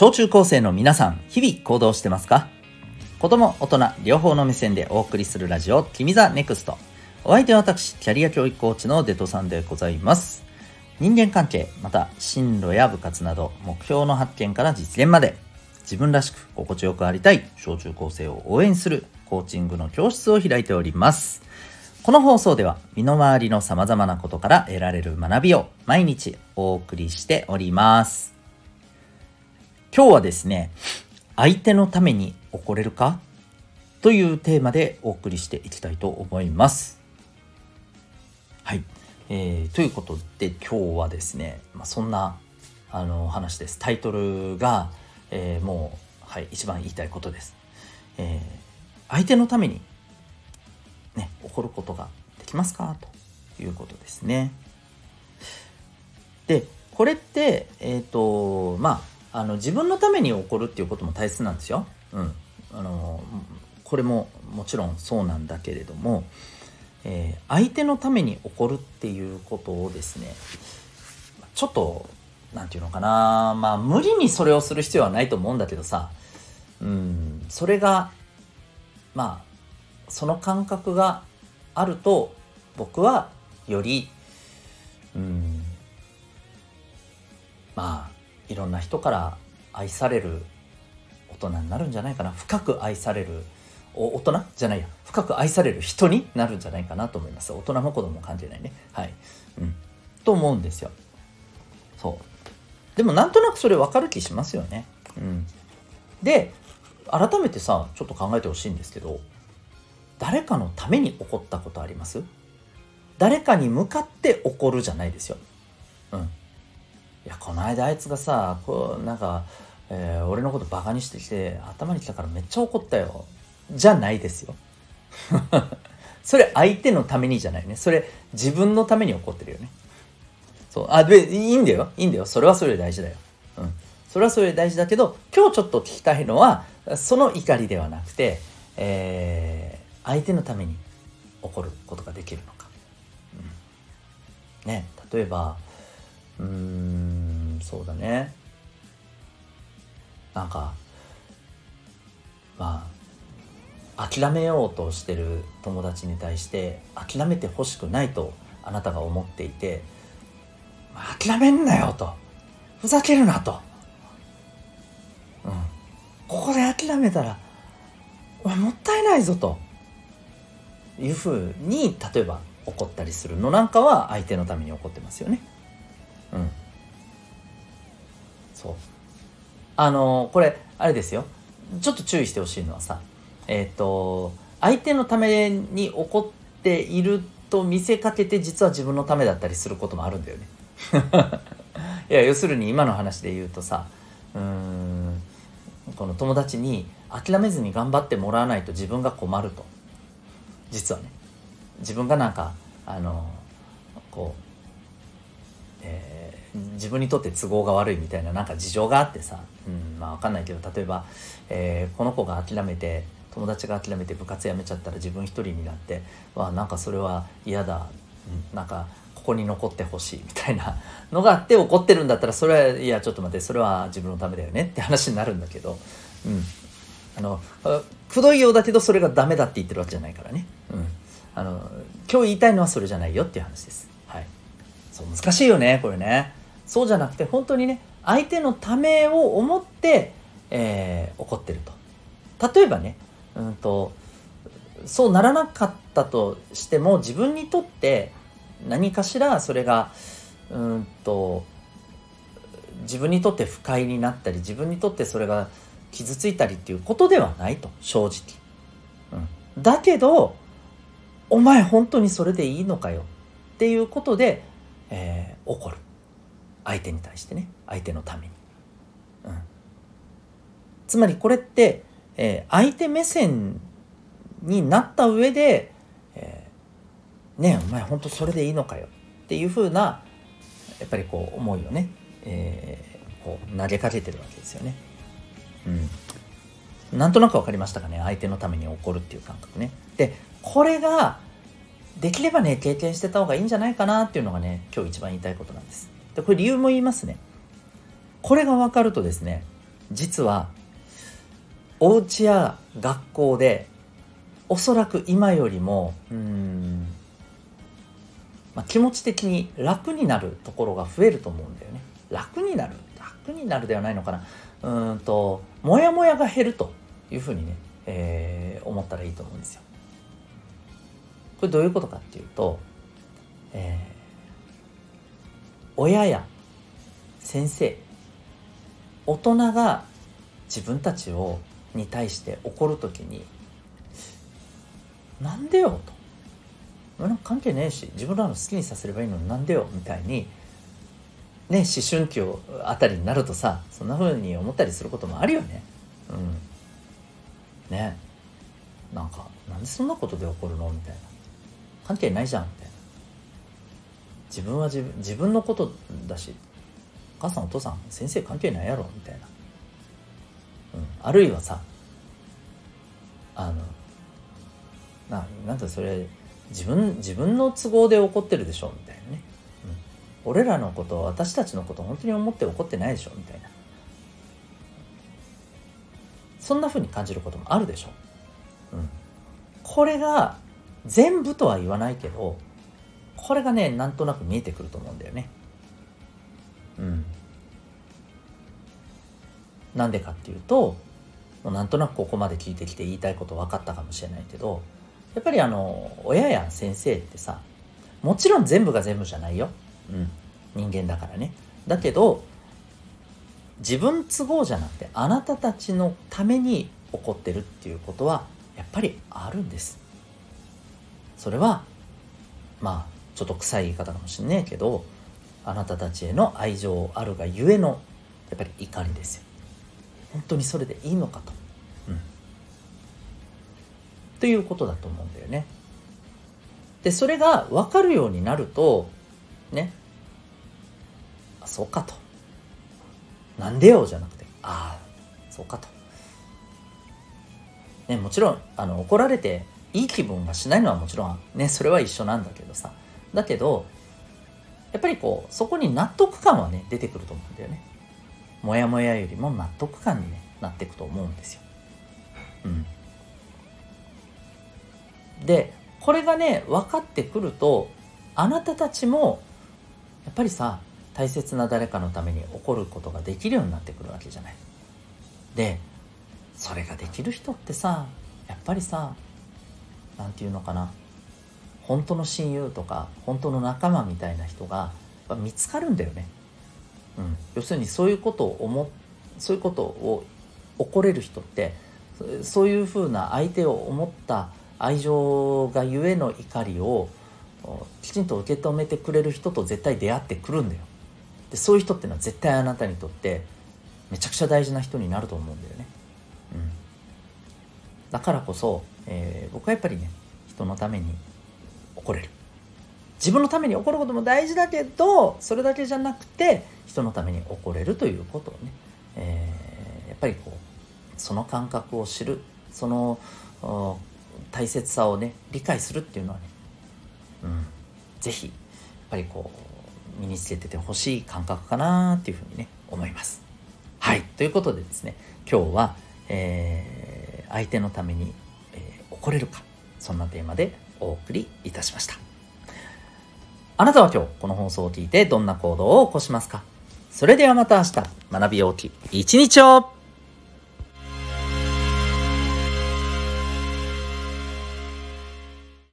小中高生の皆さん、日々行動してますか？子供、大人、両方の目線でお送りするラジオ、君ザネクスト。お相手は私、キャリア教育コーチのデトさんでございます。人間関係、また進路や部活など、目標の発見から実現まで、自分らしく心地よくありたい小中高生を応援するコーチングの教室を開いております。この放送では身の回りの様々なことから得られる学びを毎日お送りしております。今日はですね、相手のために怒れるか？というテーマでお送りしていきたいと思います。はい。えー、ということで今日はですね、まあ、そんなあの話です。タイトルが、えー、もう、はい、一番言いたいことです。えー、相手のために、ね、怒ることができますか？ということですね。で、これって、えっ、ー、と、まあ、あの自分のために起こるっていうことも大切なんですよ。うん、あのこれももちろんそうなんだけれども、えー、相手のために起こるっていうことをですねちょっと何て言うのかなまあ無理にそれをする必要はないと思うんだけどさうん。それがまあその感覚があると僕はよりうん。まあいろんな人から愛される大人になるんじゃないかな。深く愛される大人？じゃないや。深く愛される人になるんじゃないかなと思います。大人も子供も関係ないね。はい、うん、と思うんですよ。そう。でもなんとなくそれ分かる気しますよね。うん。で改めてさちょっと考えてほしいんですけど誰かのために怒ったことあります？誰かに向かって怒るじゃないですよ。うん。いやこの間あいつがさこうなんか、えー、俺のことバカにしてきて頭にきたからめっちゃ怒ったよ。じゃないですよ。それ相手のためにじゃないね。それ自分のために怒ってるよね。そう。あでいいんだよ。いいんだよ。それはそれで大事だよ。うん。それはそれで大事だけど今日ちょっと聞きたいのはその怒りではなくて、えー、相手のために怒ることができるのか、うん、ね。例えばうーんそうだね。なんかまあ諦めようとしてる友達に対して諦めてほしくないとあなたが思っていて諦めんなよと。ふざけるなと、うん、ここで諦めたらもったいないぞと。いうふうに例えば怒ったりするのなんかは相手のために怒ってますよね。そう。あのこれあれですよ。ちょっと注意してほしいのはさえっ、ー、と相手のために怒っていると見せかけて実は自分のためだったりすることもあるんだよね。いや要するに今の話で言うとさうんこの友達に諦めずに頑張ってもらわないと自分が困ると。実はね。自分がなんかあのこうえー、自分にとって都合が悪いみたいななんか事情があってさ、うん、まあ分かんないけど例えば、えー、この子が諦めて友達が諦めて部活辞めちゃったら自分一人になってわなんかそれは嫌だ、うん、なんかここに残ってほしいみたいなのがあって怒ってるんだったらそれはいやちょっと待ってそれは自分のためだよねって話になるんだけど、うん、あのくどいようだけどそれがダメだって言ってるわけじゃないからね、うん、あの今日言いたいのはそれじゃないよっていう話です。そう難しいよねこれね。そうじゃなくて本当にね相手のためを思って、えー、怒ってると。例えばねうんとそうならなかったとしても自分にとって何かしらそれがうんと自分にとって不快になったり自分にとってそれが傷ついたりっていうことではないと正直、うん、だけどお前本当にそれでいいのかよっていうことでえー、怒る。相手に対してね相手のために、うん、つまりこれって、えー、相手目線になった上で、えー、ねえお前本当それでいいのかよっていうふうなやっぱりこう思いをね、えー、こう投げかけてるわけですよね。うん、なんとなく分かりましたかね相手のために怒るっていう感覚ね。でこれができればね、経験してた方がいいんじゃないかなっていうのがね、今日一番言いたいことなんです。で、これ理由も言いますね。これが分かるとですね、実はお家や学校でおそらく今よりもうん、まあ、気持ち的に楽になるところが増えると思うんだよね。楽になる楽になるではないのかな。うんとモヤモヤが減るというふうにね、えー、思ったらいいと思うんですよ。これどういうことかっていうと、えー、親や先生大人が自分たちをに対して怒る時に「なんでよ」と「なんか関係ねえし自分らの好きにさせればいいのになんでよ」みたいにね思春期をあたりになるとさそんな風に思ったりすることもあるよね。うん。ね。なんかなんでそんなことで怒るの？みたいな。関係ないじゃん。自分は自分自分のことだしお母さんお父さん先生関係ないやろみたいな、うん、あるいはさあのななんだそれ自分自分の都合で怒ってるでしょみたいなね、うん、俺らのこと私たちのこと本当に思って怒ってないでしょみたいな。そんな風に感じることもあるでしょ、うん、これが全部とは言わないけどこれがねなんとなく見えてくると思うんだよね。うん。なんでかっていうとなんとなくここまで聞いてきて言いたいこと分かったかもしれないけどやっぱりあの親や先生ってさもちろん全部が全部じゃないよ、うん、人間だからね。だけど自分都合じゃなくてあなたたちのために起こってるっていうことはやっぱりあるんです。それはまあちょっと臭い言い方かもしんねえけどあなたたちへの愛情あるがゆえのやっぱり怒りですよ。本当にそれでいいのかと、うん、ということだと思うんだよね。でそれが分かるようになるとね。あそうかと。なんでよじゃなくてああそうかと。ねもちろんあの怒られていい気分がしないのはもちろんねそれは一緒なんだけどさ。だけどやっぱりこうそこに納得感はね出てくると思うんだよね。モヤモヤよりも納得感に、ね、なっていくと思うんですよ。うん。でこれがね分かってくるとあなたたちもやっぱりさ大切な誰かのために怒ることができるようになってくるわけじゃない。でそれができる人ってさやっぱりさ何て言うのかな。本当の親友とか本当の仲間みたいな人が見つかるんだよね。うん、要するにそういうことを思そういうことを怒れる人ってそういうふうな相手を思った愛情がゆえの怒りをきちんと受け止めてくれる人と絶対出会ってくるんだよ。でそういう人っていうのは絶対あなたにとってめちゃくちゃ大事な人になると思うんだよね。うん、だからこそ、えー、僕はやっぱりね人のために怒れる。自分のために怒ることも大事だけどそれだけじゃなくて人のために怒れるということをね、えー、やっぱりこうその感覚を知るその大切さをね理解するっていうのはね、うん、是非やっぱりこう身につけててほしい感覚かなっていうふうにね思います。はいということでですね今日は、えー、相手のために、えー、怒れるか。そんなテーマでお送りいたしました。あなたは今日この放送を聞いてどんな行動を起こしますか？それではまた明日学びようき一日を